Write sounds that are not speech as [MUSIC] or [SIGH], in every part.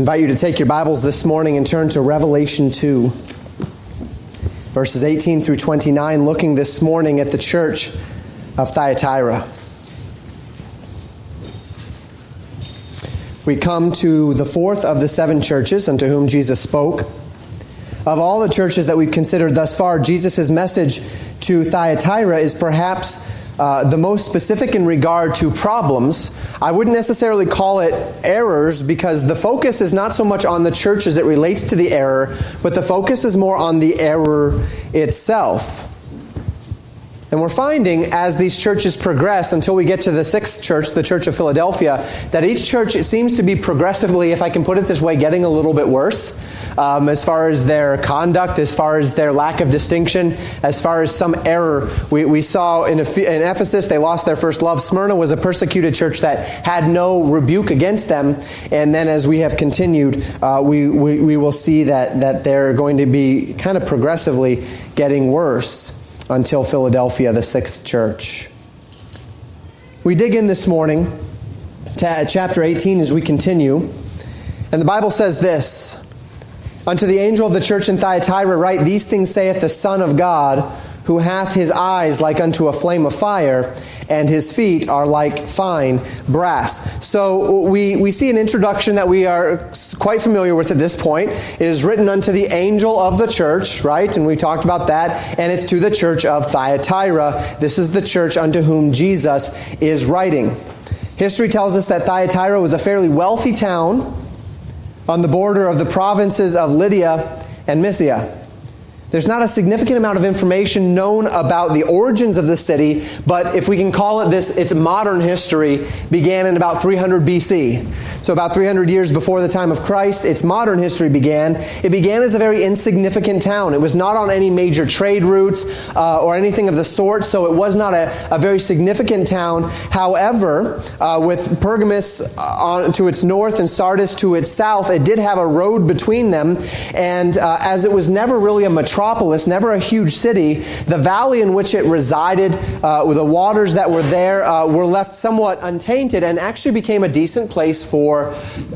invite you to take your Bibles this morning and turn to Revelation 2, verses 18 through 29, looking this morning at the church of Thyatira. We come to the fourth of the seven churches unto whom Jesus spoke. Of all the churches that we've considered thus far, Jesus' message to Thyatira is perhaps uh, the most specific in regard to problems. I wouldn't necessarily call it errors because the focus is not so much on the church as it relates to the error, but the focus is more on the error itself. And we're finding as these churches progress until we get to the sixth church, the Church of Philadelphia, that each church, it seems to be progressively, if I can put it this way, getting a little bit worse. Um, as far as their conduct, as far as their lack of distinction, as far as some error. We, we saw in, in Ephesus, they lost their first love. Smyrna was a persecuted church that had no rebuke against them. And then as we have continued, uh, we, we, we will see that, that they're going to be kind of progressively getting worse until Philadelphia, the sixth church. We dig in this morning to chapter 18 as we continue. And the Bible says this Unto the angel of the church in Thyatira write, These things saith the Son of God, who hath his eyes like unto a flame of fire, and his feet are like fine brass. So we, we see an introduction that we are quite familiar with at this point. It is written unto the angel of the church, right? And we talked about that. And it's to the church of Thyatira. This is the church unto whom Jesus is writing. History tells us that Thyatira was a fairly wealthy town on the border of the provinces of Lydia and Mysia. There's not a significant amount of information known about the origins of the city, but if we can call it this, its modern history began in about 300 BC. So, about 300 years before the time of Christ, its modern history began. It began as a very insignificant town. It was not on any major trade routes uh, or anything of the sort, so it was not a, a very significant town. However, uh, with Pergamus uh, on, to its north and Sardis to its south, it did have a road between them, and uh, as it was never really a metropolis, never a huge city, the valley in which it resided, uh, the waters that were there, uh, were left somewhat untainted and actually became a decent place for for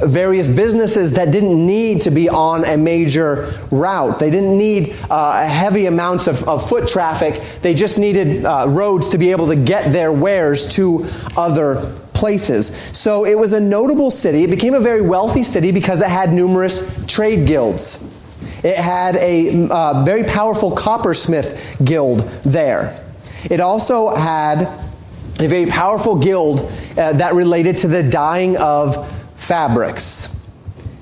various businesses that didn't need to be on a major route. They didn't need uh, heavy amounts of, of, foot traffic. They just needed uh, roads to be able to get their wares to other places. So it was a notable city. It became a very wealthy city because it had numerous trade guilds. It had a uh, very powerful coppersmith guild there. It also had a very powerful guild uh, that related to the dyeing of fabrics.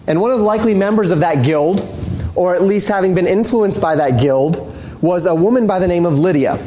And one of the likely members of that guild, or at least having been influenced by that guild, was a woman by the name of Lydia.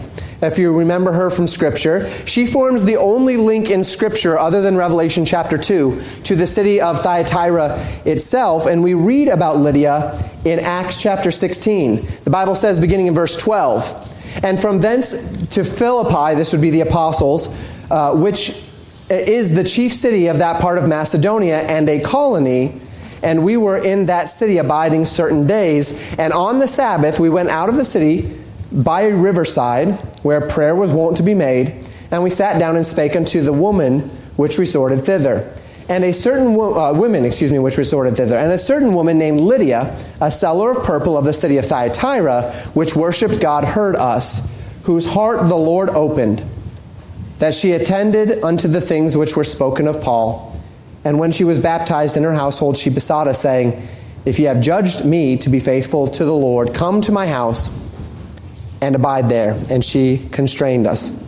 If you remember her from Scripture, she forms the only link in Scripture, other than Revelation chapter 2, to the city of Thyatira itself. And we read about Lydia in Acts chapter 16. The Bible says, beginning in verse 12, And from thence to Philippi, this would be the apostles, uh, which is the chief city of that part of Macedonia and a colony. And we were in that city abiding certain days. And on the Sabbath, we went out of the city by a riverside where prayer was wont to be made. And we sat down and spake unto the woman which resorted thither. And a certain wo- uh, women, excuse me, which resorted thither, and a certain woman named Lydia, a seller of purple of the city of Thyatira, which worshipped God, heard us, whose heart the Lord opened that she attended unto the things which were spoken of Paul. And when she was baptized in her household, she besought us, saying, If ye have judged me to be faithful to the Lord, come to my house and abide there. And she constrained us.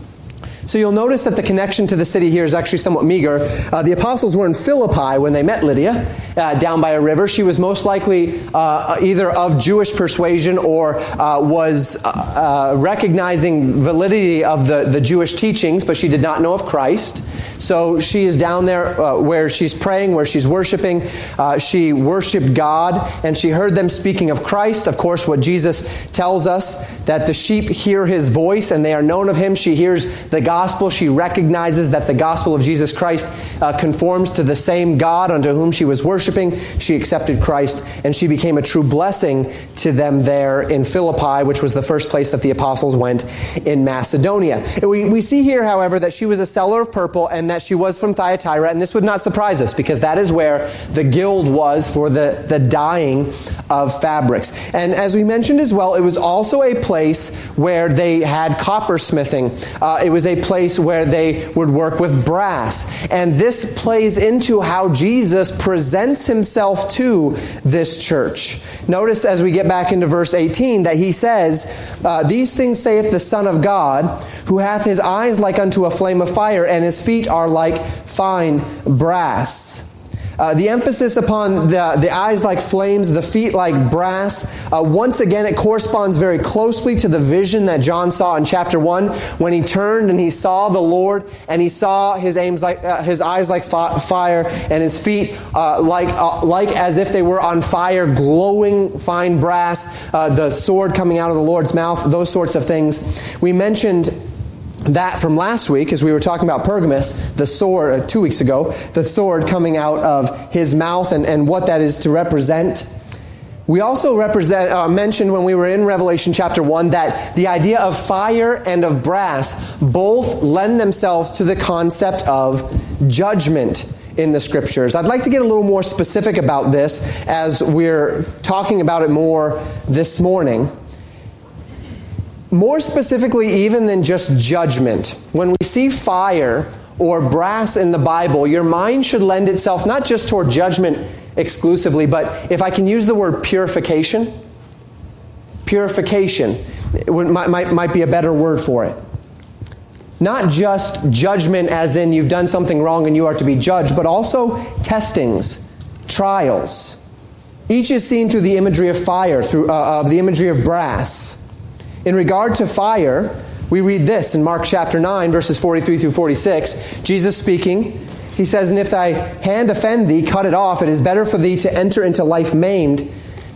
So you'll notice that the connection to the city here is actually somewhat meager. Uh, the apostles were in Philippi when they met Lydia uh, down by a river. She was most likely uh, either of Jewish persuasion or uh, was uh, uh, recognizing validity of the, the Jewish teachings, but she did not know of Christ. So she is down there uh, where she's praying, where she's worshiping. Uh, she worshiped God, and she heard them speaking of Christ. Of course, what Jesus tells us that the sheep hear his voice and they are known of him. She hears the gospel. She recognizes that the gospel of Jesus Christ uh, conforms to the same God unto whom she was worshiping. She accepted Christ, and she became a true blessing to them there in Philippi, which was the first place that the apostles went in Macedonia. We, we see here, however, that she was a seller of purple and that she was from Thyatira, and this would not surprise us because that is where the guild was for the, the dyeing of fabrics. And as we mentioned as well, it was also a place where they had coppersmithing. Uh, it was a place where they would work with brass. And this plays into how Jesus presents himself to this church. Notice as we get back into verse 18 that he says, uh, These things saith the Son of God, who hath his eyes like unto a flame of fire, and his feet are like fine brass. Uh, the emphasis upon the, the eyes like flames, the feet like brass, uh, once again, it corresponds very closely to the vision that John saw in chapter 1 when he turned and he saw the Lord and he saw his, aims like, uh, his eyes like fi- fire and his feet uh, like, uh, like as if they were on fire, glowing fine brass, uh, the sword coming out of the Lord's mouth, those sorts of things. We mentioned that from last week, as we were talking about Pergamus, the sword, uh, two weeks ago, the sword coming out of his mouth and, and what that is to represent. We also represent, uh, mentioned when we were in Revelation chapter 1 that the idea of fire and of brass both lend themselves to the concept of judgment in the scriptures. I'd like to get a little more specific about this as we're talking about it more this morning more specifically, even than just judgment, when we see fire or brass in the Bible, your mind should lend itself not just toward judgment exclusively, but if I can use the word purification, purification might, might, might be a better word for it. Not just judgment as in you've done something wrong and you are to be judged, but also testings, trials. Each is seen through the imagery of fire, through uh, of the imagery of brass. In regard to fire, we read this in Mark chapter 9, verses 43 through 46. Jesus speaking, he says, And if thy hand offend thee, cut it off. It is better for thee to enter into life maimed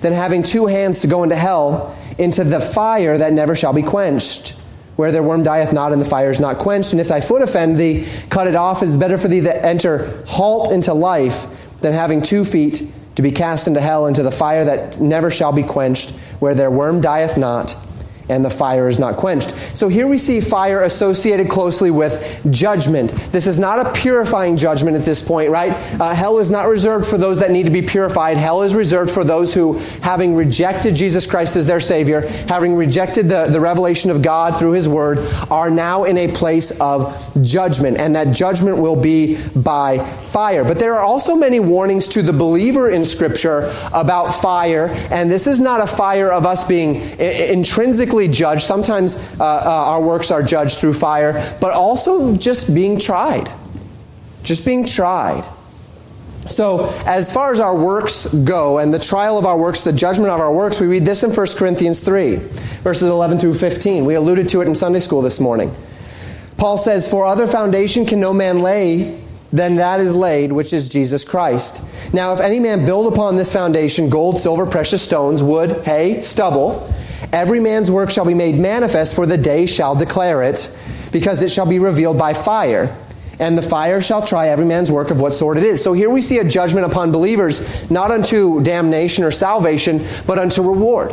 than having two hands to go into hell, into the fire that never shall be quenched. Where their worm dieth not, and the fire is not quenched. And if thy foot offend thee, cut it off. It is better for thee to enter halt into life than having two feet to be cast into hell, into the fire that never shall be quenched, where their worm dieth not and the fire is not quenched. So here we see fire associated closely with judgment. This is not a purifying judgment at this point, right? Uh, hell is not reserved for those that need to be purified. Hell is reserved for those who, having rejected Jesus Christ as their Savior, having rejected the, the revelation of God through His Word, are now in a place of judgment. And that judgment will be by fire. But there are also many warnings to the believer in Scripture about fire. And this is not a fire of us being intrinsically judged. Sometimes uh, uh, our works are judged through fire, but also just being tried. Just being tried. So, as far as our works go, and the trial of our works, the judgment of our works, we read this in 1 Corinthians 3, verses 11 through 15. We alluded to it in Sunday school this morning. Paul says, For other foundation can no man lay than that is laid, which is Jesus Christ. Now, if any man build upon this foundation gold, silver, precious stones, wood, hay, stubble, Every man's work shall be made manifest, for the day shall declare it, because it shall be revealed by fire. And the fire shall try every man's work of what sort it is. So here we see a judgment upon believers, not unto damnation or salvation, but unto reward.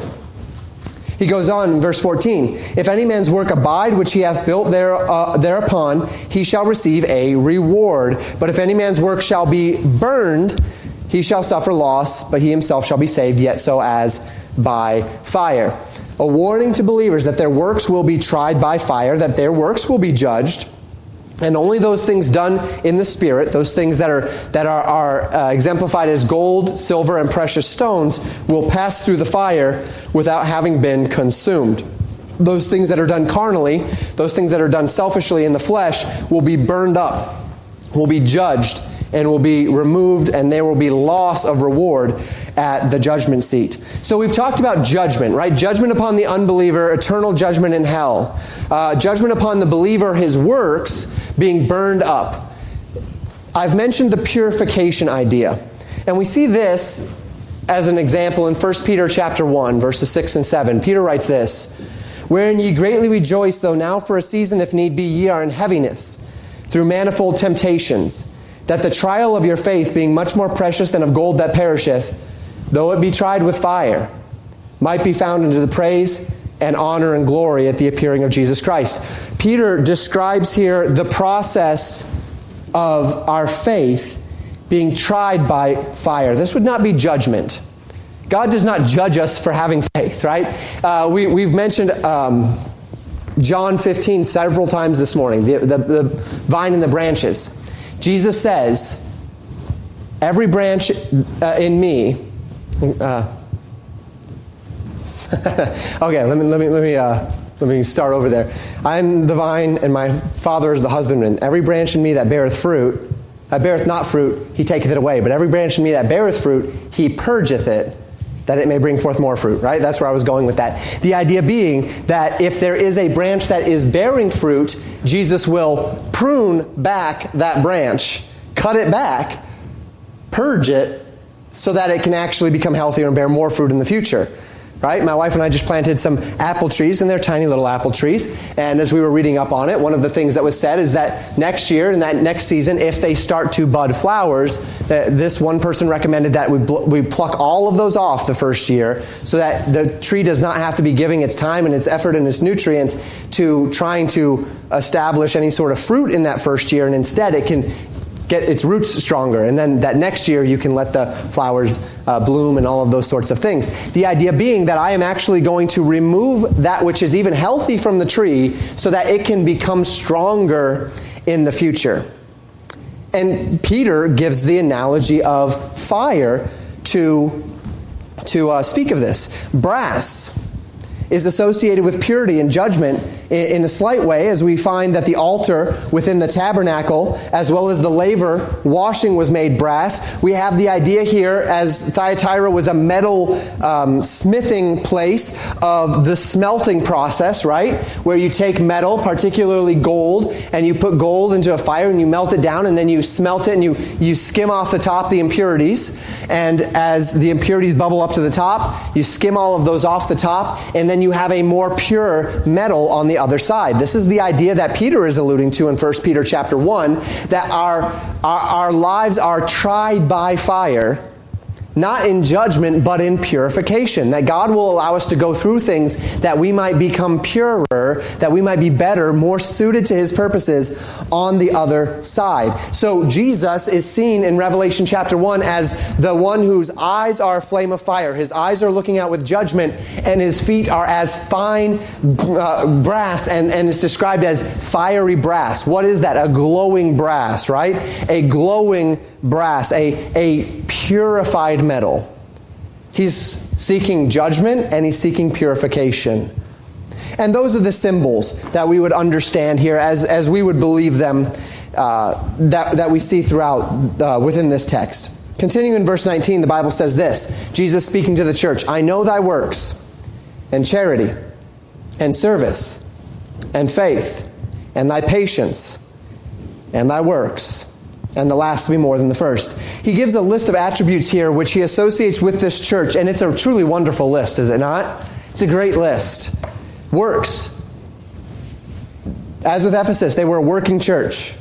He goes on in verse 14 If any man's work abide which he hath built there, uh, thereupon, he shall receive a reward. But if any man's work shall be burned, he shall suffer loss, but he himself shall be saved, yet so as by fire a warning to believers that their works will be tried by fire, that their works will be judged. And only those things done in the Spirit, those things that are, that are, are uh, exemplified as gold, silver, and precious stones, will pass through the fire without having been consumed. Those things that are done carnally, those things that are done selfishly in the flesh, will be burned up, will be judged, and will be removed, and there will be loss of reward at the judgment seat. So we've talked about judgment, right? Judgment upon the unbeliever, eternal judgment in hell. Uh, judgment upon the believer, his works being burned up. I've mentioned the purification idea. And we see this as an example in 1 Peter chapter 1, verses 6 and 7. Peter writes this, Wherein ye greatly rejoice, though now for a season, if need be, ye are in heaviness, through manifold temptations that the trial of your faith, being much more precious than of gold that perisheth, though it be tried with fire, might be found unto the praise and honor and glory at the appearing of Jesus Christ. Peter describes here the process of our faith being tried by fire. This would not be judgment. God does not judge us for having faith, right? Uh, we, we've mentioned um, John 15 several times this morning, the, the, the vine and the branches. Jesus says, Every branch uh, in me. Uh, [LAUGHS] okay, let me, let me, let me uh, let me start over there. I'm the vine, and my Father is the husbandman. Every branch in me that beareth fruit, that beareth not fruit, he taketh it away. But every branch in me that beareth fruit, he purgeth it, that it may bring forth more fruit, right? That's where I was going with that. The idea being that if there is a branch that is bearing fruit, Jesus will prune back that branch, cut it back, purge it, so that it can actually become healthier and bear more fruit in the future right? My wife and I just planted some apple trees, and they're tiny little apple trees. And as we were reading up on it, one of the things that was said is that next year and that next season, if they start to bud flowers, uh, this one person recommended that we, we pluck all of those off the first year so that the tree does not have to be giving its time and its effort and its nutrients to trying to establish any sort of fruit in that first year, and instead it can get its roots stronger. And then that next year you can let the flowers uh, bloom and all of those sorts of things. The idea being that I am actually going to remove that which is even healthy from the tree so that it can become stronger in the future. And Peter gives the analogy of fire to, to uh, speak of this. Brass is associated with purity and judgment in a slight way, as we find that the altar within the tabernacle, as well as the laver washing, was made brass. We have the idea here, as Thyatira was a metal um, smithing place of the smelting process, right? Where you take metal, particularly gold, and you put gold into a fire and you melt it down, and then you smelt it and you, you skim off the top the impurities. And as the impurities bubble up to the top, you skim all of those off the top, and then you have a more pure metal on the other side. This is the idea that Peter is alluding to in 1 Peter chapter 1 that our, our, our lives are tried by fire not in judgment, but in purification. That God will allow us to go through things that we might become purer, that we might be better, more suited to His purposes on the other side. So Jesus is seen in Revelation chapter 1 as the one whose eyes are a flame of fire. His eyes are looking out with judgment, and his feet are as fine uh, brass, and, and it's described as fiery brass. What is that? A glowing brass, right? A glowing brass, a, a purified metal. He's seeking judgment and he's seeking purification. And those are the symbols that we would understand here as, as we would believe them uh, that, that we see throughout uh, within this text. Continuing in verse 19, the Bible says this Jesus speaking to the church I know thy works, and charity, and service, and faith, and thy patience, and thy works and the last to be more than the first. He gives a list of attributes here which he associates with this church, and it's a truly wonderful list, is it not? It's a great list. Works. As with Ephesus, they were a working church.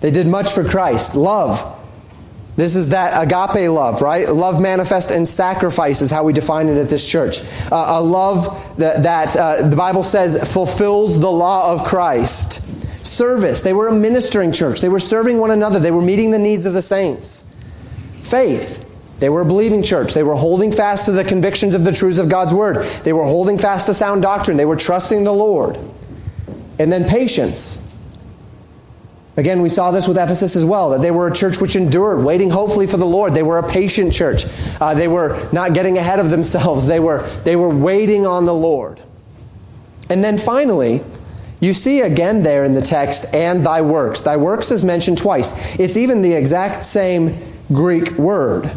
They did much for Christ. Love. This is that agape love, right? Love manifest and sacrifice is how we define it at this church. Uh, a love that, that uh, the Bible says fulfills the law of Christ. Service. They were a ministering church. They were serving one another. They were meeting the needs of the saints. Faith. They were a believing church. They were holding fast to the convictions of the truths of God's word. They were holding fast to sound doctrine. They were trusting the Lord. And then patience. Again, we saw this with Ephesus as well, that they were a church which endured, waiting hopefully for the Lord. They were a patient church. Uh, they were not getting ahead of themselves. They were, they were waiting on the Lord. And then finally, you see again there in the text, and thy works. Thy works is mentioned twice. It's even the exact same Greek word.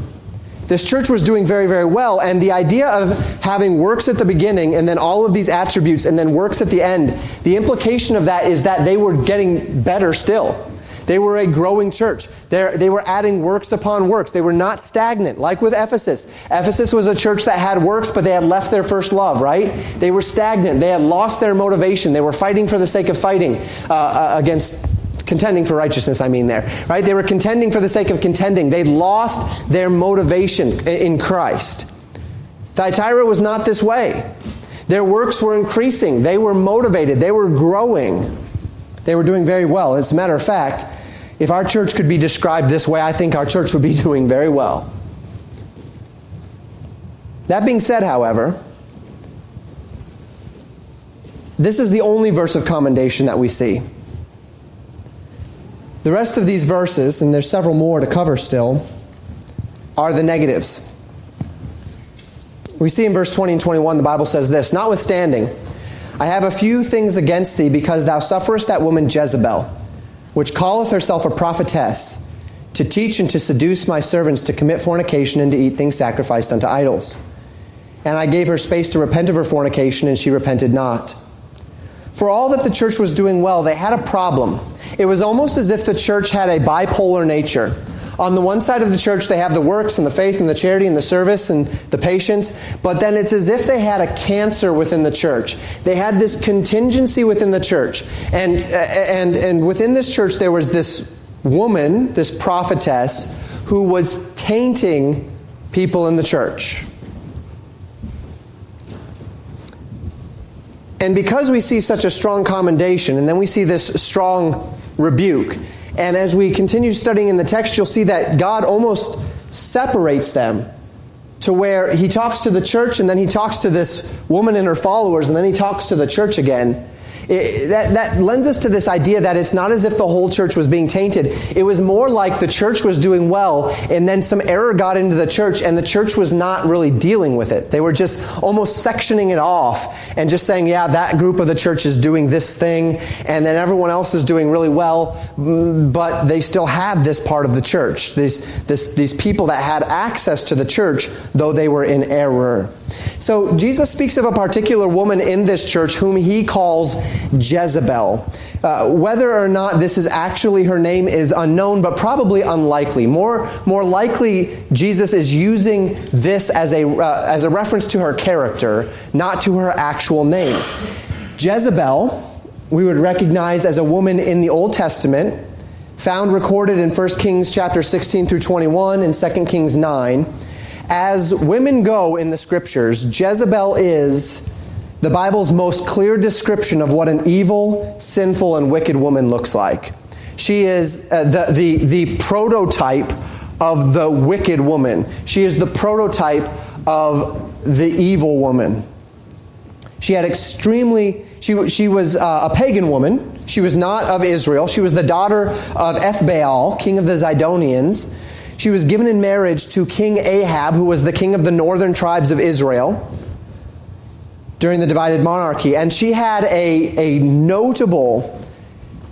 This church was doing very, very well, and the idea of having works at the beginning and then all of these attributes and then works at the end, the implication of that is that they were getting better still. They were a growing church. They're, they were adding works upon works. They were not stagnant, like with Ephesus. Ephesus was a church that had works, but they had left their first love, right? They were stagnant. They had lost their motivation. They were fighting for the sake of fighting uh, uh, against contending for righteousness, I mean, there, right? They were contending for the sake of contending. They lost their motivation in Christ. Thyatira was not this way. Their works were increasing. They were motivated. They were growing. They were doing very well. As a matter of fact, if our church could be described this way, I think our church would be [LAUGHS] doing very well. That being said, however, this is the only verse of commendation that we see. The rest of these verses, and there's several more to cover still, are the negatives. We see in verse 20 and 21, the Bible says this Notwithstanding, I have a few things against thee, because thou sufferest that woman Jezebel, which calleth herself a prophetess, to teach and to seduce my servants to commit fornication and to eat things sacrificed unto idols. And I gave her space to repent of her fornication, and she repented not. For all that the church was doing well, they had a problem. It was almost as if the church had a bipolar nature. On the one side of the church, they have the works and the faith and the charity and the service and the patience, but then it's as if they had a cancer within the church. They had this contingency within the church. And, and, and within this church, there was this woman, this prophetess, who was tainting people in the church. And because we see such a strong commendation, and then we see this strong rebuke, and as we continue studying in the text, you'll see that God almost separates them to where he talks to the church, and then he talks to this woman and her followers, and then he talks to the church again. It, that, that lends us to this idea that it's not as if the whole church was being tainted. It was more like the church was doing well, and then some error got into the church, and the church was not really dealing with it. They were just almost sectioning it off and just saying, yeah, that group of the church is doing this thing, and then everyone else is doing really well, mm, but they still had this part of the church, these, this, these people that had access to the church, though they were in error. So Jesus speaks of a particular woman in this church whom he calls Jezebel. Uh, whether or not this is actually her name is unknown, but probably unlikely. More, more likely, Jesus is using this as a, uh, as a reference to her character, not to her actual name. Jezebel, we would recognize as a woman in the Old Testament, found recorded in 1 Kings chapter 16 through 21 and 2 Kings 9 as women go in the scriptures, Jezebel is the Bible's most clear description of what an evil, sinful, and wicked woman looks like. She is uh, the, the, the prototype of the wicked woman. She is the prototype of the evil woman. She had extremely, she, she was uh, a pagan woman. She was not of Israel. She was the daughter of Ethbaal, king of the Zidonians. She was given in marriage to King Ahab, who was the king of the northern tribes of Israel during the divided monarchy. And she had a, a notable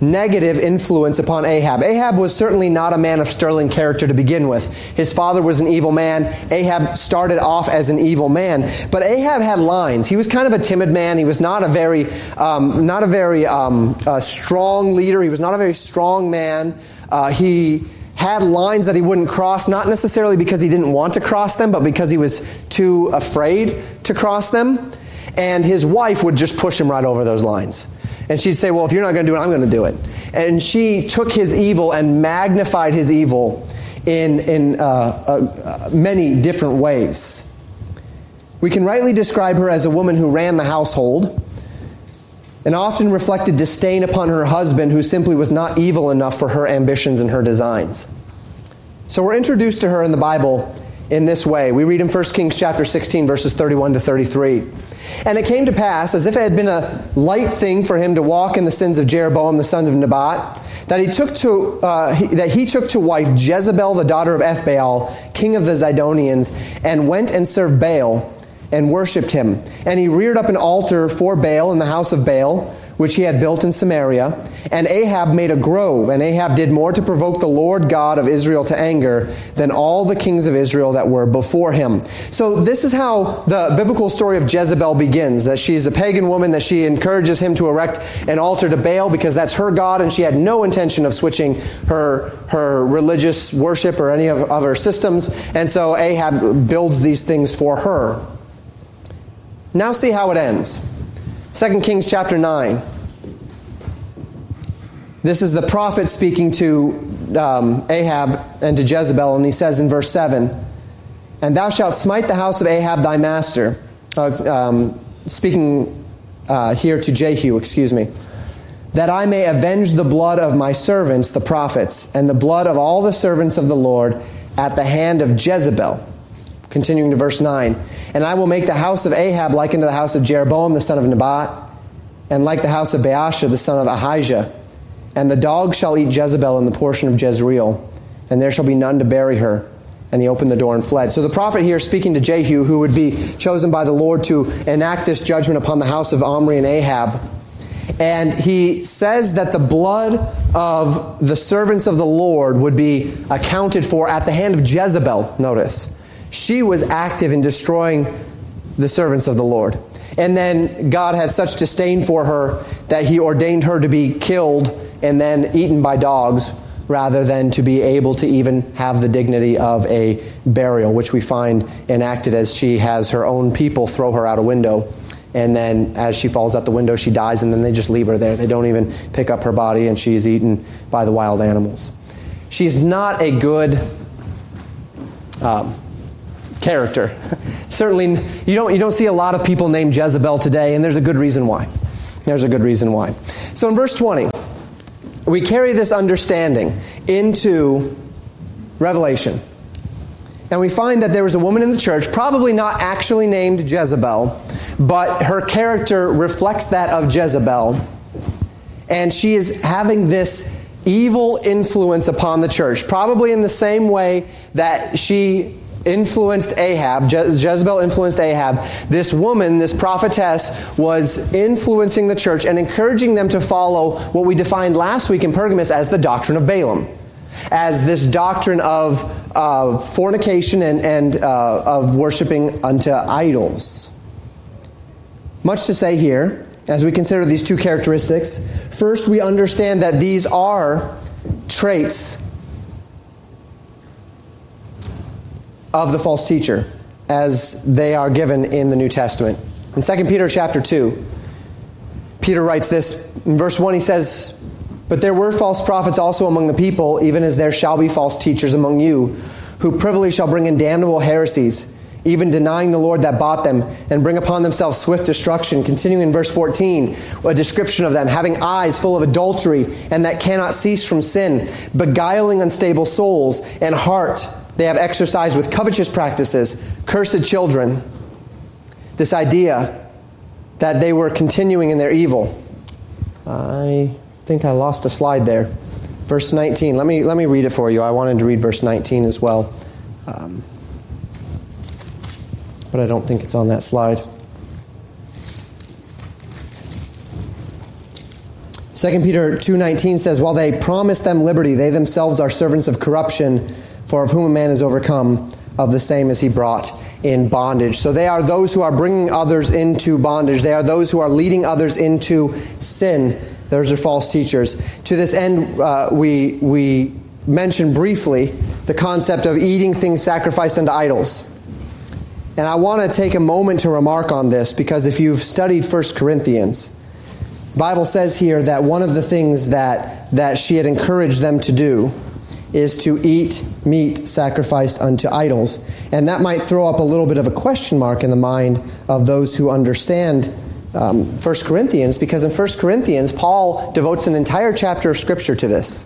negative influence upon Ahab. Ahab was certainly not a man of sterling character to begin with. His father was an evil man. Ahab started off as an evil man, but Ahab had lines. He was kind of a timid man. He was not a very, um, not a very um, strong leader. He was not a very strong man. Uh, he had lines that he wouldn't cross, not necessarily because he didn't want to cross them, but because he was too afraid to cross them. And his wife would just push him right over those lines. And she'd say, Well, if you're not going to do it, I'm going to do it. And she took his evil and magnified his evil in, in uh, uh, many different ways. We can rightly describe her as a woman who ran the household and often reflected disdain upon her husband, who simply was not evil enough for her ambitions and her designs. So we're introduced to her in the Bible in this way. We read in 1 Kings chapter 16, verses 31 to 33. And it came to pass, as if it had been a light thing for him to walk in the sins of Jeroboam the son of Nebat, that he took to uh, he, that he took to wife Jezebel the daughter of Ethbaal, king of the Zidonians, and went and served Baal and worshipped him. And he reared up an altar for Baal in the house of Baal, which he had built in Samaria. And Ahab made a grove, and Ahab did more to provoke the Lord God of Israel to anger than all the kings of Israel that were before him. So this is how the biblical story of Jezebel begins, that she is a pagan woman, that she encourages him to erect an altar to Baal because that's her God, and she had no intention of switching her, her religious worship or any of, of her systems. And so Ahab builds these things for her. Now see how it ends. 2 Kings chapter 9. This is the prophet speaking to um, Ahab and to Jezebel, and he says in verse 7 And thou shalt smite the house of Ahab thy master. Uh, um, speaking uh, here to Jehu, excuse me. that I may avenge the blood of my servants, the prophets, and the blood of all the servants of the Lord at the hand of Jezebel. Continuing to verse 9. And I will make the house of Ahab like unto the house of Jeroboam the son of Nebat, and like the house of Baasha the son of Ahijah. And the dog shall eat Jezebel in the portion of Jezreel, and there shall be none to bury her. And he opened the door and fled. So the prophet here speaking to Jehu, who would be chosen by the Lord to enact this judgment upon the house of Omri and Ahab, and he says that the blood of the servants of the Lord would be accounted for at the hand of Jezebel. Notice. She was active in destroying the servants of the Lord. And then God had such disdain for her that he ordained her to be killed and then eaten by dogs rather than to be able to even have the dignity of a burial, which we find enacted as she has her own people throw her out a window and then as she falls out the window, she dies, and then they just leave her there. They don't even pick up her body, and she's eaten by the wild animals. She's not a good um, character. [LAUGHS] Certainly, you don't, you don't see a lot of people named Jezebel today, and there's a good reason why. There's a good reason why. So in verse 20, we carry this understanding into Revelation. And we find that there was a woman in the church, probably not actually named Jezebel, but her character reflects that of Jezebel. And she is having this evil influence upon the church, probably in the same way that she influenced Ahab, Je- Jezebel influenced Ahab. This woman, this prophetess, was influencing the church and encouraging them to follow what we defined last week in Pergamus as the doctrine of Balaam as this doctrine of uh, fornication and, and uh, of worshiping unto idols. Much to say here as we consider these two characteristics. First, we understand that these are traits of the false teacher as they are given in the New Testament. In 2 Peter chapter 2, Peter writes this. In verse 1, he says, but there were false prophets also among the people, even as there shall be false teachers among you, who privily shall bring in damnable heresies, even denying the Lord that bought them, and bring upon themselves swift destruction. Continuing in verse 14, a description of them, having eyes full of adultery, and that cannot cease from sin, beguiling unstable souls, and heart they have exercised with covetous practices, cursed children. This idea that they were continuing in their evil. I think I lost a slide there. Verse 19. Let me, let me read it for you. I wanted to read verse 19 as well. Um, but I don't think it's on that slide. 2 Peter 2:19 says while they promise them liberty they themselves are servants of corruption for of whom a man is overcome of the same as he brought in bondage. So they are those who are bringing others into bondage. They are those who are leading others into sin. Those are false teachers. To this end, uh, we, we mentioned briefly the concept of eating things sacrificed unto idols. And I want to take a moment to remark on this because if you've studied 1 Corinthians, Bible says here that one of the things that, that she had encouraged them to do is to eat meat sacrificed unto idols. And that might throw up a little bit of a question mark in the mind of those who understand um, 1 Corinthians because in 1 Corinthians, Paul devotes an entire chapter of Scripture to this.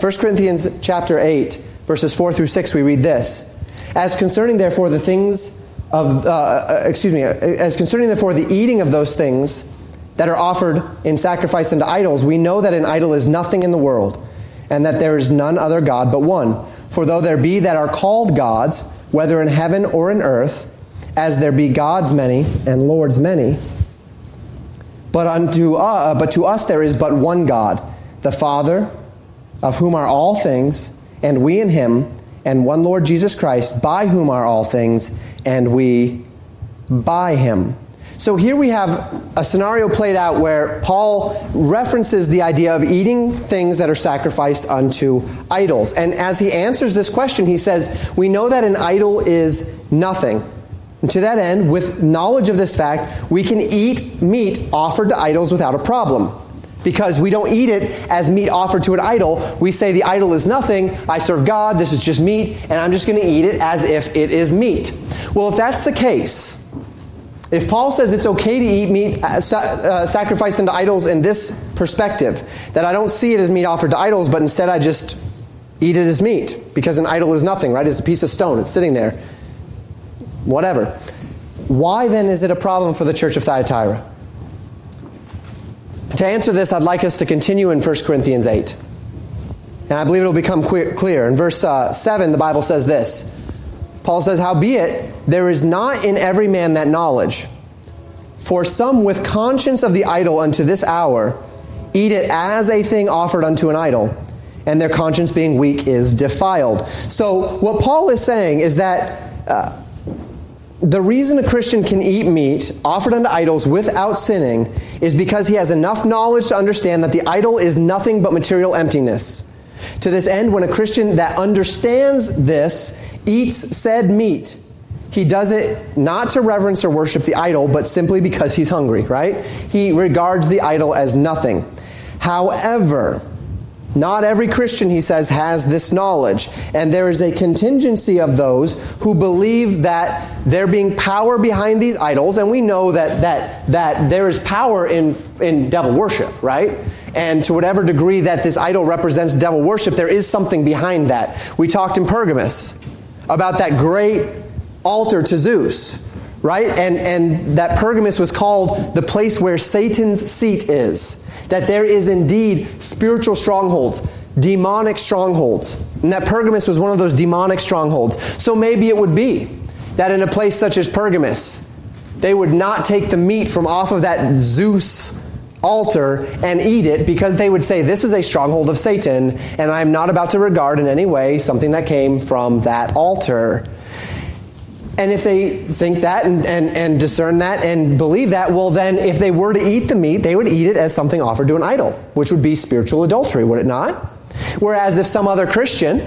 1 Corinthians chapter 8, verses 4 through 6, we read this. As concerning, therefore, the things of, uh, uh excuse me, as concerning, therefore, the eating of those things that are offered in sacrifice unto idols, we know that an idol is nothing in the world, and that there is none other God but one. For though there be that are called gods, whether in heaven or in earth, as there be gods many and lords many, but unto uh, but to us there is but one God, the Father, of whom are all things, and we in him, and one Lord Jesus Christ, by whom are all things, and we by him. So here we have a scenario played out where Paul references the idea of eating things that are sacrificed unto idols. And as he answers this question, he says, We know that an idol is nothing and to that end, with knowledge of this fact, we can eat meat offered to idols without a problem. Because we don't eat it as meat offered to an idol. We say the idol is nothing, I serve God, this is just meat, and I'm just going to eat it as if it is meat. Well, if that's the case, If Paul says it's okay to eat meat uh, uh, sacrificed unto idols in this perspective, that I don't see it as meat offered to idols, but instead I just eat it as meat, because an idol is nothing, right? It's a piece of stone, it's sitting there. Whatever. Why then is it a problem for the church of Thyatira? To answer this, I'd like us to continue in 1 Corinthians 8. And I believe it'll become clear. In verse uh, 7, the Bible says this Paul says, Howbeit, there is not in every man that knowledge. For some with conscience of the idol unto this hour eat it as a thing offered unto an idol, and their conscience being weak is defiled. So, what Paul is saying is that. Uh, the reason a Christian can eat meat offered unto idols without sinning is because he has enough knowledge to understand that the idol is nothing but material emptiness. To this end, when a Christian that understands this eats said meat, he does it not to reverence or worship the idol, but simply because he's hungry, right? He regards the idol as nothing. However, not every Christian, he says, has this knowledge. And there is a contingency of those who believe that there being power behind these idols, and we know that, that, that there is power in, in devil worship, right? And to whatever degree that this idol represents devil worship, there is something behind that. We talked in Pergamus about that great altar to Zeus, right? And, and that Pergamus was called the place where Satan's seat is that there is indeed spiritual strongholds, demonic strongholds. And that Pergamus was one of those demonic strongholds. So maybe it would be that in a place such as Pergamus, they would not take the meat from off of that Zeus altar and eat it because they would say, This is a stronghold of Satan, and I am not about to regard in any way something that came from that altar. And if they think that and, and, and discern that and believe that, well, then if they were to eat the meat, they would eat it as something offered to an idol, which would be spiritual adultery, would it not? Whereas if some other Christian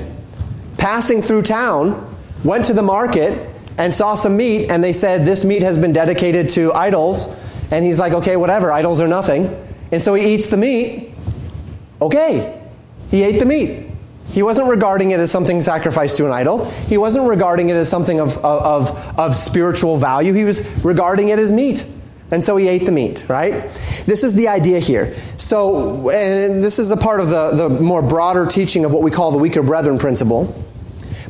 passing through town went to the market and saw some meat and they said, This meat has been dedicated to idols, and he's like, Okay, whatever, idols are nothing. And so he eats the meat, okay, he ate the meat. He wasn't regarding it as something sacrificed to an idol. He wasn't regarding it as something of, of, of spiritual value. He was regarding it as meat. And so he ate the meat, right? This is the idea here. So, and this is a part of the, the more broader teaching of what we call the weaker brethren principle.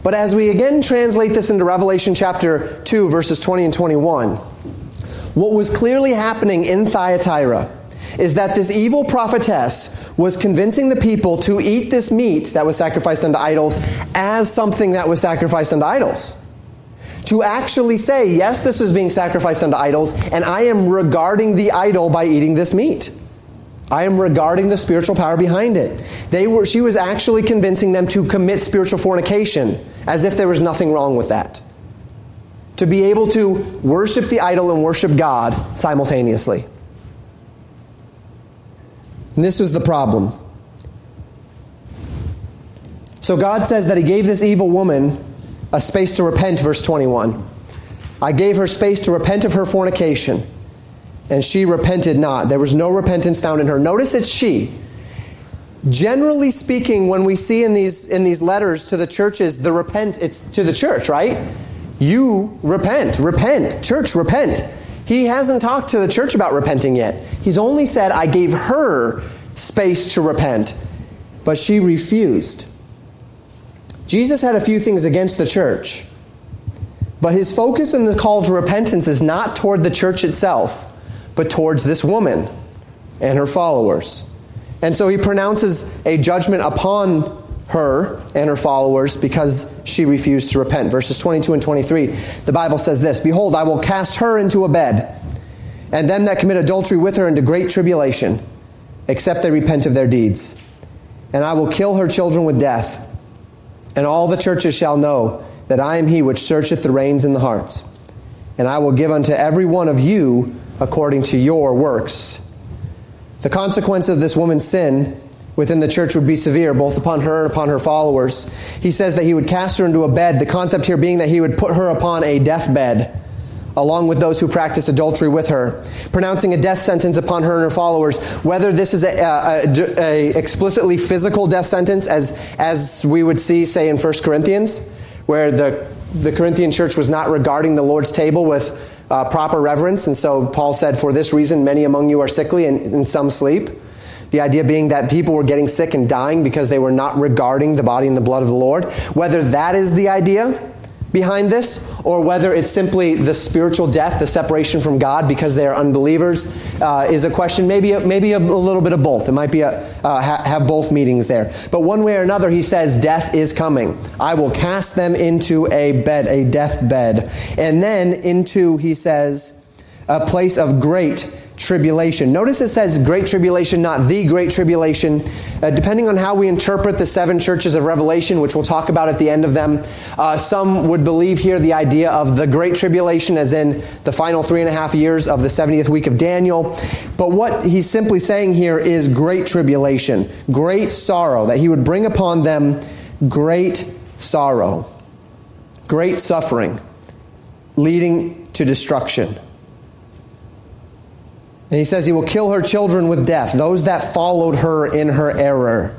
But as we again translate this into Revelation chapter 2, verses 20 and 21, what was clearly happening in Thyatira is that this evil prophetess was convincing the people to eat this meat that was sacrificed unto idols as something that was sacrificed unto idols. To actually say, yes, this is being sacrificed unto idols, and I am regarding the idol by eating this meat. I am regarding the spiritual power behind it. They were, she was actually convincing them to commit spiritual fornication, as if there was nothing wrong with that. To be able to worship the idol and worship God simultaneously. And this is the problem. So God says that He gave this evil woman a space to repent, verse 21. I gave her space to repent of her fornication, and she repented not. There was no repentance found in her. Notice it's she. Generally speaking, when we see in these, in these letters to the churches, the repent, it's to the church, right? You repent, repent, church, repent. He hasn't talked to the church about repenting yet. He's only said, I gave her space to repent, but she refused. Jesus had a few things against the church, but his focus in the call to repentance is not toward the church itself, but towards this woman and her followers. And so he pronounces a judgment upon her and her followers because she refused to repent. Verses 22 and 23, the Bible says this Behold, I will cast her into a bed, and them that commit adultery with her into great tribulation, except they repent of their deeds. And I will kill her children with death, and all the churches shall know that I am he which searcheth the reins and the hearts. And I will give unto every one of you according to your works. The consequence of this woman's sin within the church would be severe, both upon her and upon her followers. He says that he would cast her into a bed, the concept here being that he would put her upon a deathbed, along with those who practice adultery with her, pronouncing a death sentence upon her and her followers. Whether this is a, a, a explicitly physical death sentence, as, as we would see, say, in 1 Corinthians, where the the Corinthian church was not regarding the Lord's table with uh, proper reverence. And so Paul said, For this reason, many among you are sickly and, and some sleep. The idea being that people were getting sick and dying because they were not regarding the body and the blood of the Lord. Whether that is the idea behind this, or whether it's simply the spiritual death, the separation from God because they are unbelievers, uh, is a question. Maybe maybe a, a, little bit of both. It might be a, uh, ha- have both meetings there. But one way or another, he says, "Death is coming. I will cast them into a bed, a death bed, and then into," he says, "a place of great." Tribulation. Notice it says great tribulation, not the great tribulation. Uh, depending on how we interpret the seven churches of Revelation, which we'll talk about at the end of them, uh, some would believe here the idea of the great tribulation, as in the final three and a half years of the 70th week of Daniel. But what he's simply saying here is great tribulation, great sorrow, that he would bring upon them great sorrow, great suffering, leading to destruction. And he says he will kill her children with death. Those that followed her in her error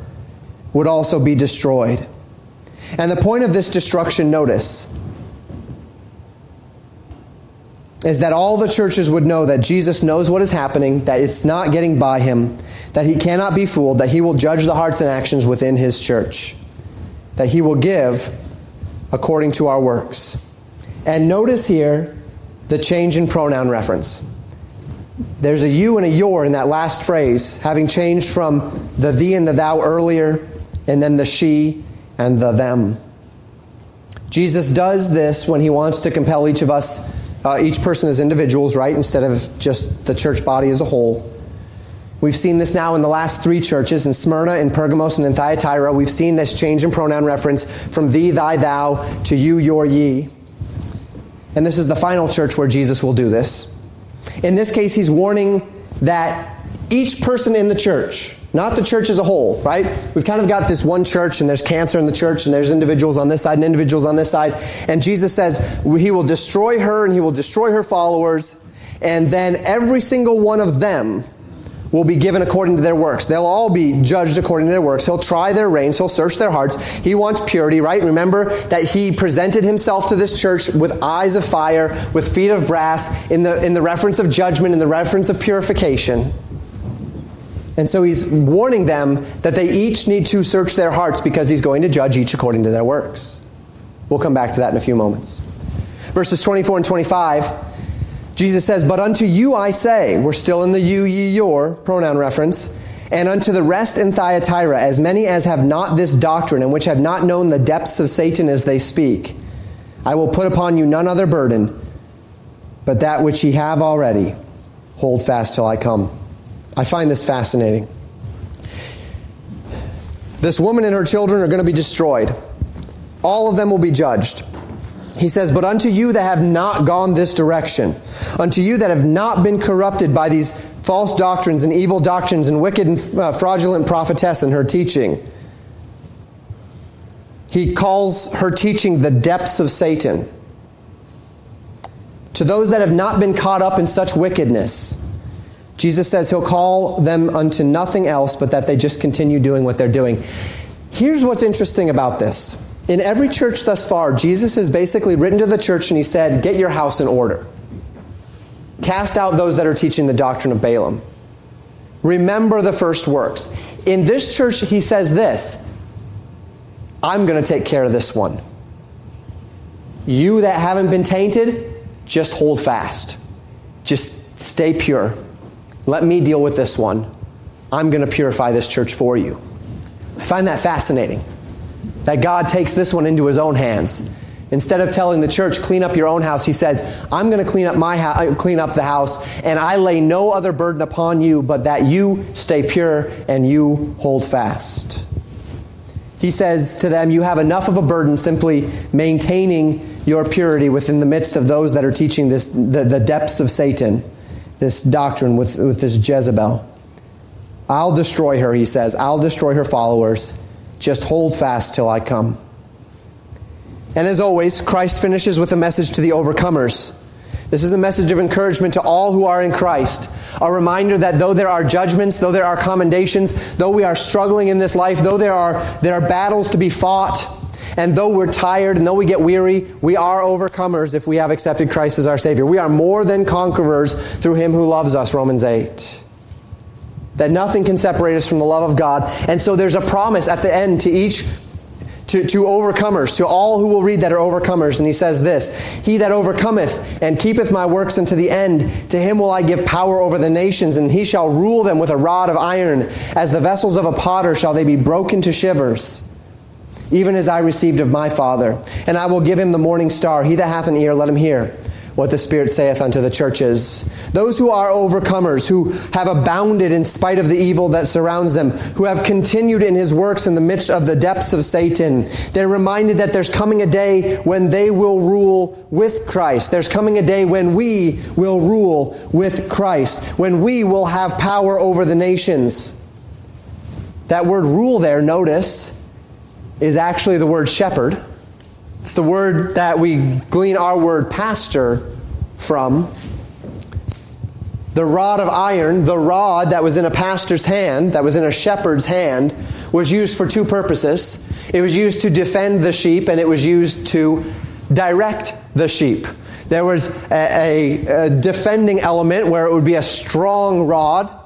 would also be destroyed. And the point of this destruction, notice, is that all the churches would know that Jesus knows what is happening, that it's not getting by him, that he cannot be fooled, that he will judge the hearts and actions within his church, that he will give according to our works. And notice here the change in pronoun reference. There's a you and a your in that last phrase, having changed from the thee and the thou earlier, and then the she and the them. Jesus does this when he wants to compel each of us, uh, each person as individuals, right, instead of just the church body as a whole. We've seen this now in the last three churches, in Smyrna, in Pergamos, and in Thyatira. We've seen this change in pronoun reference from thee, thy, thou to you, your, ye. And this is the final church where Jesus will do this. In this case, he's warning that each person in the church, not the church as a whole, right? We've kind of got this one church and there's cancer in the church and there's individuals on this side and individuals on this side. And Jesus says he will destroy her and he will destroy her followers. And then every single one of them will be given according to their works. They'll all be judged according to their works. He'll try their reins. He'll search their hearts. He wants purity, right? Remember that he presented himself to this church with eyes of fire, with feet of brass, in the, in the reference of judgment, in the reference of purification. And so he's warning them that they each need to search their hearts because he's going to judge each according to their works. We'll come back to that in a few moments. Verses 24 and 25 Jesus says, But unto you I say, we're still in the you, ye, your pronoun reference, and unto the rest in Thyatira, as many as have not this doctrine, and which have not known the depths of Satan as they speak, I will put upon you none other burden, but that which ye have already. Hold fast till I come. I find this fascinating. This woman and her children are going to be destroyed. All of them will be judged. He says, But unto you that have not gone this direction, unto you that have not been corrupted by these false doctrines and evil doctrines and wicked and uh, fraudulent prophetess and her teaching, he calls her teaching the depths of Satan. To those that have not been caught up in such wickedness, Jesus says he'll call them unto nothing else but that they just continue doing what they're doing. Here's what's interesting about this. In every church thus far, Jesus has basically written to the church and he said, Get your house in order. Cast out those that are teaching the doctrine of Balaam. Remember the first works. In this church, he says this I'm going to take care of this one. You that haven't been tainted, just hold fast. Just stay pure. Let me deal with this one. I'm going to purify this church for you. I find that fascinating. That God takes this one into his own hands. Instead of telling the church, clean up your own house, he says, I'm going to clean up my house, uh, clean up the house, and I lay no other burden upon you but that you stay pure and you hold fast. He says to them, You have enough of a burden simply maintaining your purity within the midst of those that are teaching this, the, the depths of Satan, this doctrine with, with this Jezebel. I'll destroy her, he says. I'll destroy her followers. Just hold fast till I come. And as always, Christ finishes with a message to the overcomers. This is a message of encouragement to all who are in Christ. A reminder that though there are judgments, though there are commendations, though we are struggling in this life, though there are, there are battles to be fought, And though we're tired and though we get weary, we are overcomers if we have accepted Christ as our Savior. We are more than conquerors through Him who loves us, Romans 8. That nothing can separate us from the love of God. And so there's a promise at the end to each to, to overcomers, to all who will read that are overcomers. And he says this He that overcometh and keepeth my works unto the end, to him will I give power over the nations, and he shall rule them with a rod of iron. As the vessels of a potter shall they be broken to shivers, even as I received of my Father. And I will give him the morning star. He that hath an ear, let him hear what the Spirit saith unto the churches. Those who are overcomers, who have abounded in spite of the evil that surrounds them, who have continued in his works in the midst of the depths of Satan, they're reminded that there's coming a day when they will rule with Christ. There's coming a day when we will rule with Christ, when we will have power over the nations. That word rule there, notice, is actually the word shepherd. It's the word that we glean our word pastor from. The rod of iron, the rod that was in a pastor's hand, that was in a shepherd's hand, was used for two purposes. It was used to defend the sheep, and it was used to direct the sheep. There was a, a, a defending element where it would be a strong rod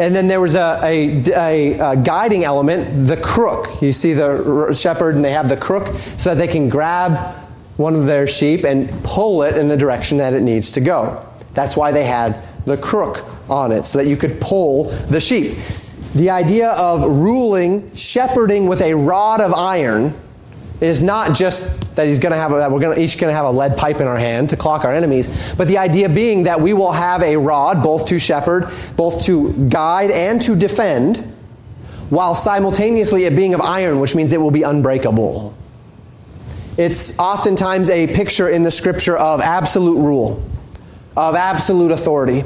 and then there was a, a, a, guiding element, the crook. You see the shepherd, and they have the crook so that they can grab one of their sheep and pull it in the direction that it needs to go. That's why they had the crook on it, so that you could pull the sheep. The idea of ruling, shepherding with a rod of iron is not just that he's going to have a, that we're going to, each going to have a lead pipe in our hand to clock our enemies, but the idea being that we will have a rod both to shepherd, both to guide and to defend, while simultaneously it being of iron, which means it will be unbreakable. It's oftentimes a picture in the scripture of absolute rule, of absolute authority.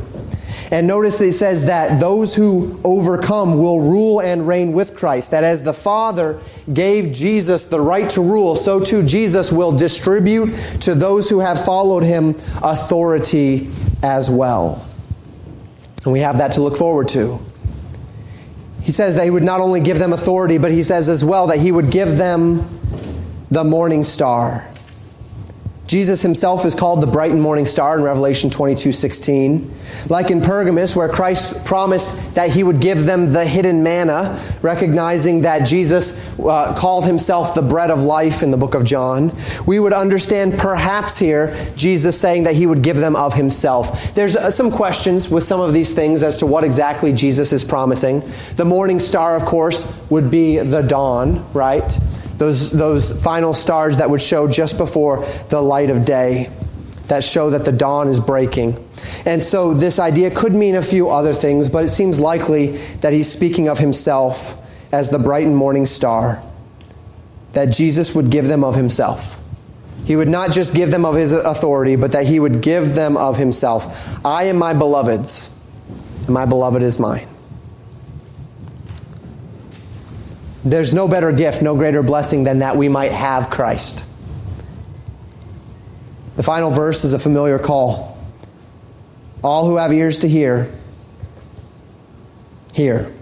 And notice it says that those who overcome will rule and reign with Christ. That as the Father gave Jesus the right to rule, so too Jesus will distribute to those who have followed him authority as well. And we have that to look forward to. He says that he would not only give them authority, but he says as well that he would give them the morning star. Jesus himself is called the bright and morning star in Revelation 22 16. Like in Pergamus, where Christ promised that he would give them the hidden manna, recognizing that Jesus uh, called himself the bread of life in the book of John, we would understand perhaps here Jesus saying that he would give them of himself. There's uh, some questions with some of these things as to what exactly Jesus is promising. The morning star, of course, would be the dawn, right? Those, those final stars that would show just before the light of day, that show that the dawn is breaking. And so this idea could mean a few other things, but it seems likely that he's speaking of himself as the bright and morning star, that Jesus would give them of himself. He would not just give them of his authority, but that he would give them of himself. I am my beloved's, and my beloved is mine. There's no better gift, no greater blessing than that we might have Christ. The final verse is a familiar call. All who have ears to hear, hear.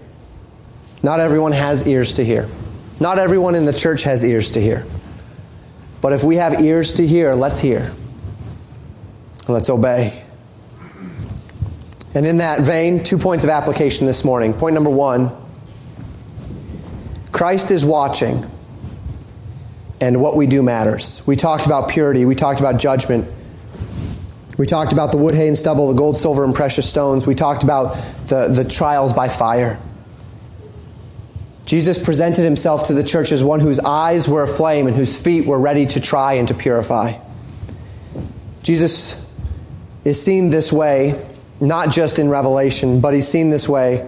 Not everyone has ears to hear. Not everyone in the church has ears to hear. But if we have ears to hear, let's hear. Let's obey. And in that vein, two points of application this morning. Point number one Christ is watching, and what we do matters. We talked about purity, we talked about judgment. We talked about the wood, hay, and stubble, the gold, silver, and precious stones. We talked about the, the trials by fire. Jesus presented himself to the church as one whose eyes were aflame and whose feet were ready to try and to purify. Jesus is seen this way, not just in Revelation, but he's seen this way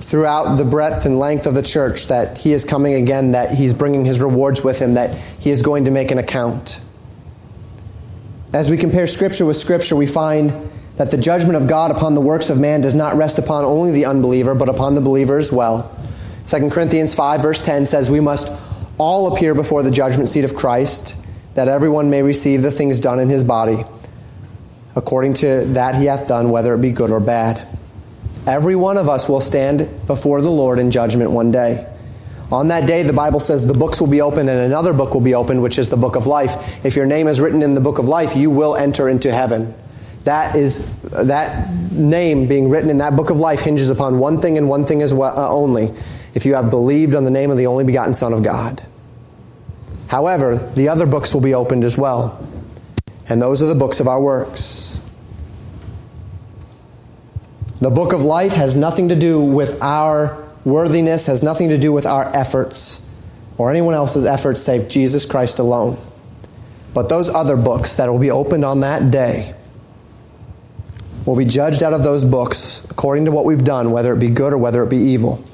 throughout the breadth and length of the church that he is coming again, that he's bringing his rewards with him, that he is going to make an account. As we compare Scripture with Scripture, we find that the judgment of God upon the works of man does not rest upon only the unbeliever, but upon the believer as well. 2 Corinthians 5, verse 10 says, We must all appear before the judgment seat of Christ, that everyone may receive the things done in his body, according to that he hath done, whether it be good or bad. Every one of us will stand before the Lord in judgment one day. On that day, the Bible says the books will be opened and another book will be opened, which is the book of life. If your name is written in the book of life, you will enter into heaven. That is that name being written in that book of life hinges upon one thing and one thing as well, uh, only. If you have believed on the name of the only begotten Son of God. However, the other books will be opened as well. And those are the books of our works. The book of life has nothing to do with our worthiness, has nothing to do with our efforts or anyone else's efforts save Jesus Christ alone. But those other books that will be opened on that day will be judged out of those books according to what we've done, whether it be good or whether it be evil.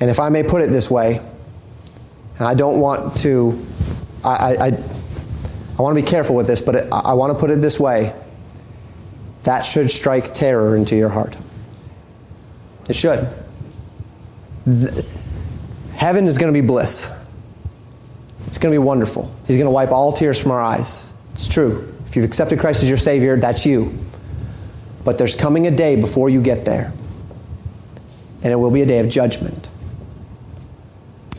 And if I may put it this way, I don't want to, I, I, I want to be careful with this, but it, I want to put it this way. That should strike terror into your heart. It should. The, heaven is going to be bliss. It's going to be wonderful. He's going to wipe all tears from our eyes. It's true. If you've accepted Christ as your Savior, that's you. But there's coming a day before you get there, and it will be a day of judgment.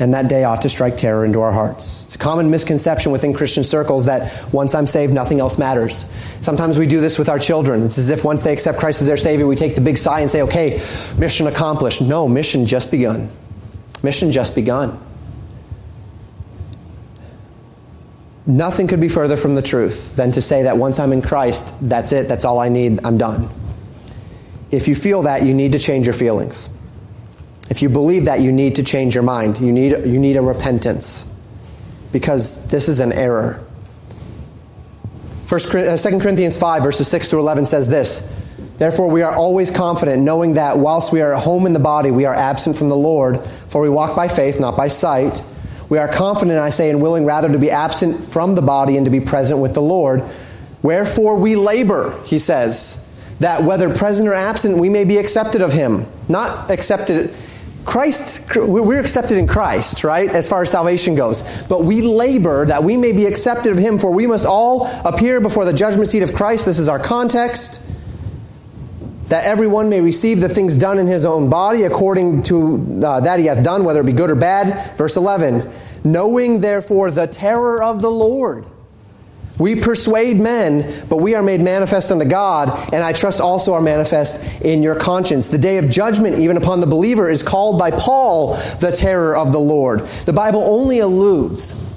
And that day ought to strike terror into our hearts. It's a common misconception within Christian circles that once I'm saved, nothing else matters. Sometimes we do this with our children. It's as if once they accept Christ as their Savior, we take the big sigh and say, okay, mission accomplished. No, mission just begun. Mission just begun. Nothing could be further from the truth than to say that once I'm in Christ, that's it, that's all I need, I'm done. If you feel that, you need to change your feelings. If you believe that, you need to change your mind. You need, you need a repentance because this is an error. First, 2 uh, Corinthians 5, verses 6 through 11 says this Therefore, we are always confident, knowing that whilst we are at home in the body, we are absent from the Lord, for we walk by faith, not by sight. We are confident, I say, and willing rather to be absent from the body and to be present with the Lord. Wherefore we labor, he says, that whether present or absent, we may be accepted of him. Not accepted Christ, we're accepted in Christ, right, as far as salvation goes. But we labor that we may be accepted of Him, for we must all appear before the judgment seat of Christ. This is our context. That everyone may receive the things done in his own body according to uh, that he hath done, whether it be good or bad. Verse 11 Knowing therefore the terror of the Lord we persuade men, but we are made manifest unto God, and I trust also are manifest in your conscience. The day of judgment, even upon the believer, is called by Paul the terror of the Lord. The Bible only alludes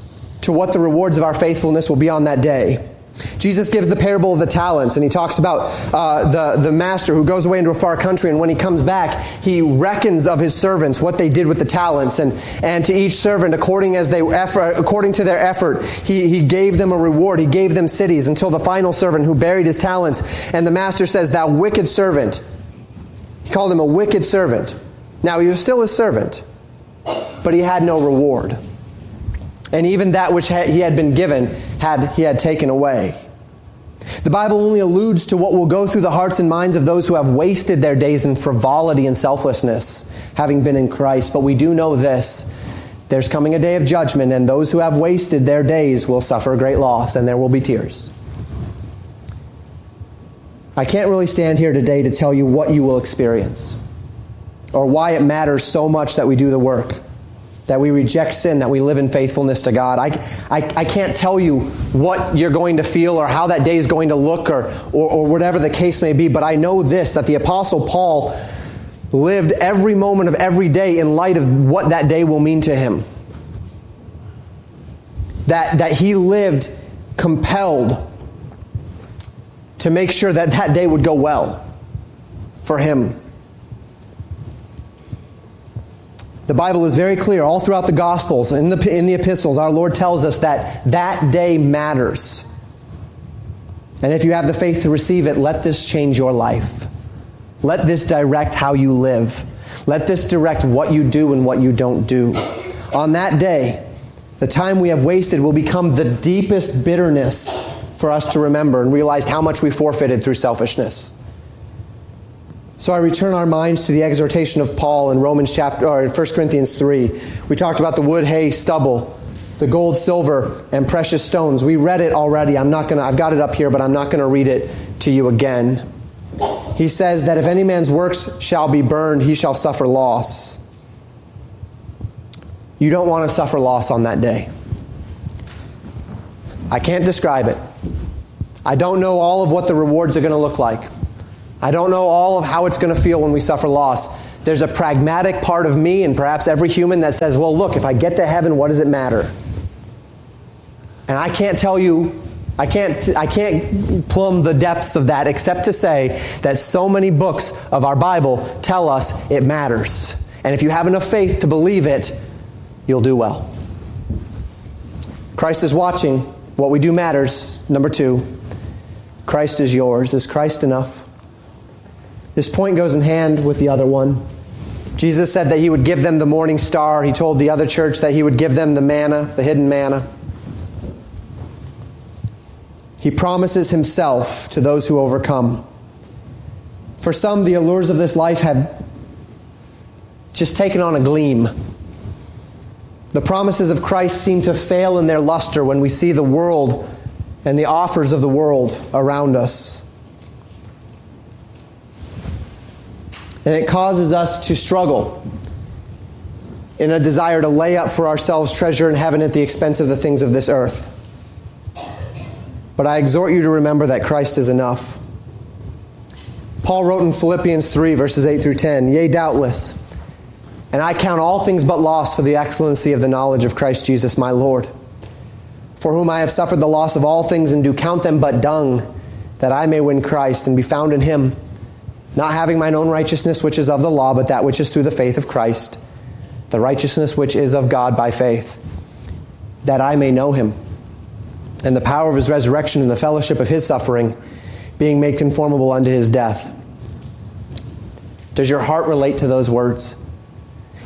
to what the rewards of our faithfulness will be on that day. Jesus gives the parable of the talents, and he talks about uh, the, the master who goes away into a far country, and when he comes back, he reckons of his servants what they did with the talents, and, and to each servant, according, as they effort, according to their effort, he, he gave them a reward. He gave them cities until the final servant who buried his talents. And the master says, Thou wicked servant. He called him a wicked servant. Now, he was still a servant, but he had no reward. And even that which he had been given had he had taken away. The Bible only alludes to what will go through the hearts and minds of those who have wasted their days in frivolity and selflessness, having been in Christ. But we do know this there's coming a day of judgment, and those who have wasted their days will suffer great loss, and there will be tears. I can't really stand here today to tell you what you will experience or why it matters so much that we do the work that we reject sin, that we live in faithfulness to God. I, I, I, can't tell you what you're going to feel or how that day is going to look or, or, or whatever the case may be, but I know this that the Apostle Paul lived every moment of every day in light of what that day will mean to him. That, that he lived compelled to make sure that that day would go well for him. The Bible is very clear all throughout the Gospels, in the, in the epistles, our Lord tells us that that day matters. And if you have the faith to receive it, let this change your life. Let this direct how you live. Let this direct what you do and what you don't do. On that day, the time we have wasted will become the deepest bitterness for us to remember and realize how much we forfeited through selfishness. So I return our minds to the exhortation of Paul in Romans chapter or in 1 Corinthians 3. We talked about the wood, hay, stubble, the gold, silver, and precious stones. We read it already. I'm not going to I've got it up here, but I'm not going to read it to you again. He says that if any man's works shall be burned, he shall suffer loss. you don't want to suffer loss on that day. I can't describe it. I don't know all of what the rewards are going to look like. I don't know all of how it's going to feel when we suffer loss. There's a pragmatic part of me and perhaps every human that says, well, look, if I get to heaven, what does it matter? And I can't tell you, I can't, I can't plumb the depths of that except to say that so many books of our Bible tell us it matters. And if you have enough faith to believe it, you'll do well. Christ is watching. What we do matters. Number two, Christ is yours. Is Christ enough? This point goes in hand with the other one. Jesus said that he would give them the morning star. He told the other church that he would give them the manna, the hidden manna. He promises himself to those who overcome. For some, the allures of this life have just taken on a gleam. The promises of Christ seem to fail in their luster when we see the world and the offers of the world around us. And it causes us to struggle in a desire to lay up for ourselves treasure in heaven at the expense of the things of this earth. But I exhort you to remember that Christ is enough. Paul wrote in Philippians 3, verses 8 through 10 Yea, doubtless. And I count all things but loss for the excellency of the knowledge of Christ Jesus my Lord, for whom I have suffered the loss of all things and do count them but dung, that I may win Christ and be found in him not having mine own righteousness which is of the law, but that which is through the faith of Christ, the righteousness which is of God by faith, that I may know him, and the power of his resurrection and the fellowship of his suffering, being made conformable unto his death. Does your heart relate to those words?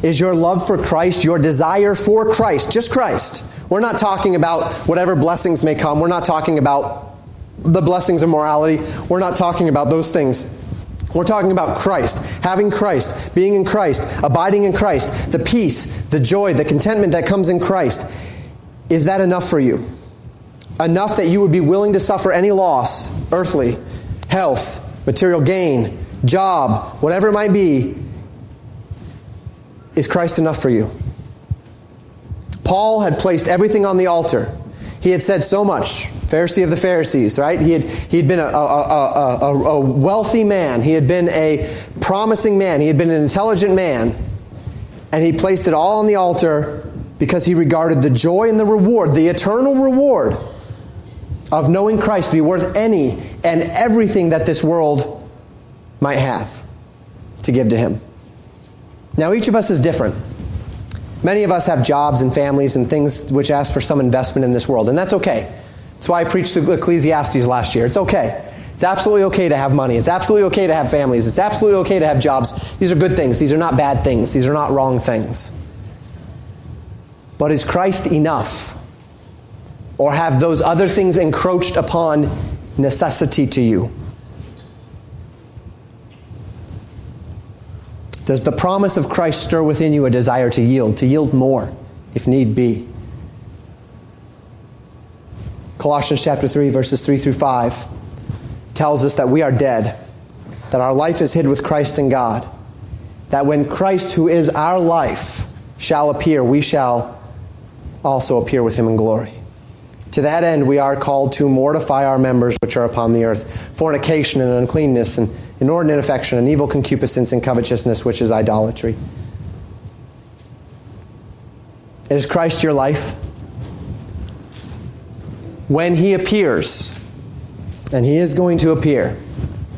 Is your love for Christ, your desire for Christ, just Christ? We're not talking about whatever blessings may come. We're not talking about the blessings of morality. We're not talking about those things. We're talking about Christ, having Christ, being in Christ, abiding in Christ, the peace, the joy, the contentment that comes in Christ. Is that enough for you? Enough that you would be willing to suffer any loss, earthly, health, material gain, job, whatever it might be? Is Christ enough for you? Paul had placed everything on the altar. He had said so much. Pharisee of the Pharisees, right? He had, he had been a, a, a, a, wealthy man. He had been a promising man. He had been an intelligent man. And he placed it all on the altar because he regarded the joy and the reward, the eternal reward of knowing Christ to be worth any and everything that this world might have to give to him. Now, each of us is different. Many of us have jobs and families and things which ask for some investment in this world, and that's okay. That's why I preached Ecclesiastes last year. It's okay. It's absolutely okay to have money. It's absolutely okay to have families. It's absolutely okay to have jobs. These are good things. These are not bad things. These are not wrong things. But is Christ enough? Or have those other things encroached upon necessity to you? Does the promise of Christ stir within you a desire to yield, to yield more, if need be? Colossians chapter 3, verses 3 through 5 tells us that we are dead, that our life is hid with Christ in God, that when Christ, who is our life, shall appear, we shall also appear with him in glory. To that end, we are called to mortify our members which are upon the earth fornication and uncleanness, and inordinate affection, and evil concupiscence, and covetousness, which is idolatry. Is Christ your life? When he appears, and he is going to appear,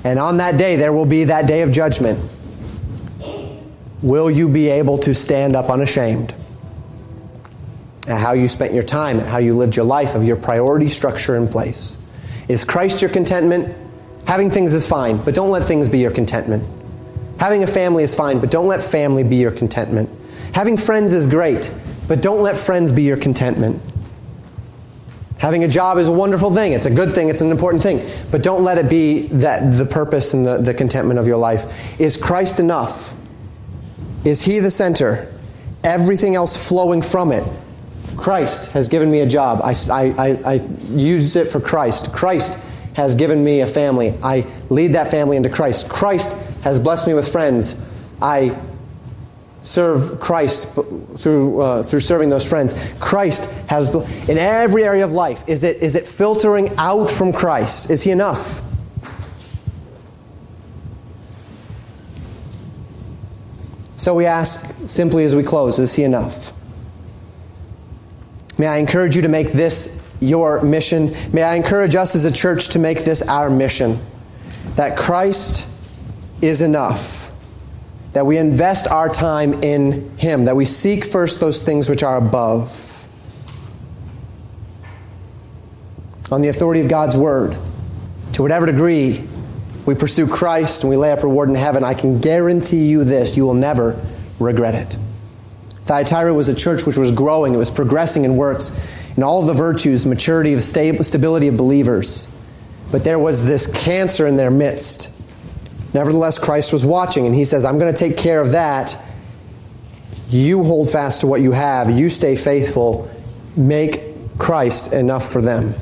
and on that day there will be that day of judgment, will you be able to stand up unashamed at how you spent your time, at how you lived your life, of your priority structure in place? Is Christ your contentment? Having things is fine, but don't let things be your contentment. Having a family is fine, but don't let family be your contentment. Having friends is great, but don't let friends be your contentment. Having a job is a wonderful thing. It's a good thing. It's an important thing. But don't let it be that the purpose and the, the contentment of your life. Is Christ enough? Is He the center? Everything else flowing from it. Christ has given me a job. I, I, I, I use it for Christ. Christ has given me a family. I lead that family into Christ. Christ has blessed me with friends. I serve Christ through, uh, through serving those friends. Christ has, in every area of life, is it, is it filtering out from Christ? Is he enough? So we ask simply as we close, is he enough? May I encourage you to make this your mission. May I encourage us as a church to make this our mission that Christ is enough, that we invest our time in Him, that we seek first those things which are above. On the authority of God's Word, to whatever degree we pursue Christ and we lay up reward in heaven, I can guarantee you this you will never regret it. Thyatira was a church which was growing, it was progressing in works, in all of the virtues, maturity, of stability of believers. But there was this cancer in their midst. Nevertheless, Christ was watching, and he says, I'm going to take care of that. You hold fast to what you have, you stay faithful, make Christ enough for them.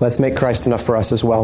Let's make Christ enough for us as well.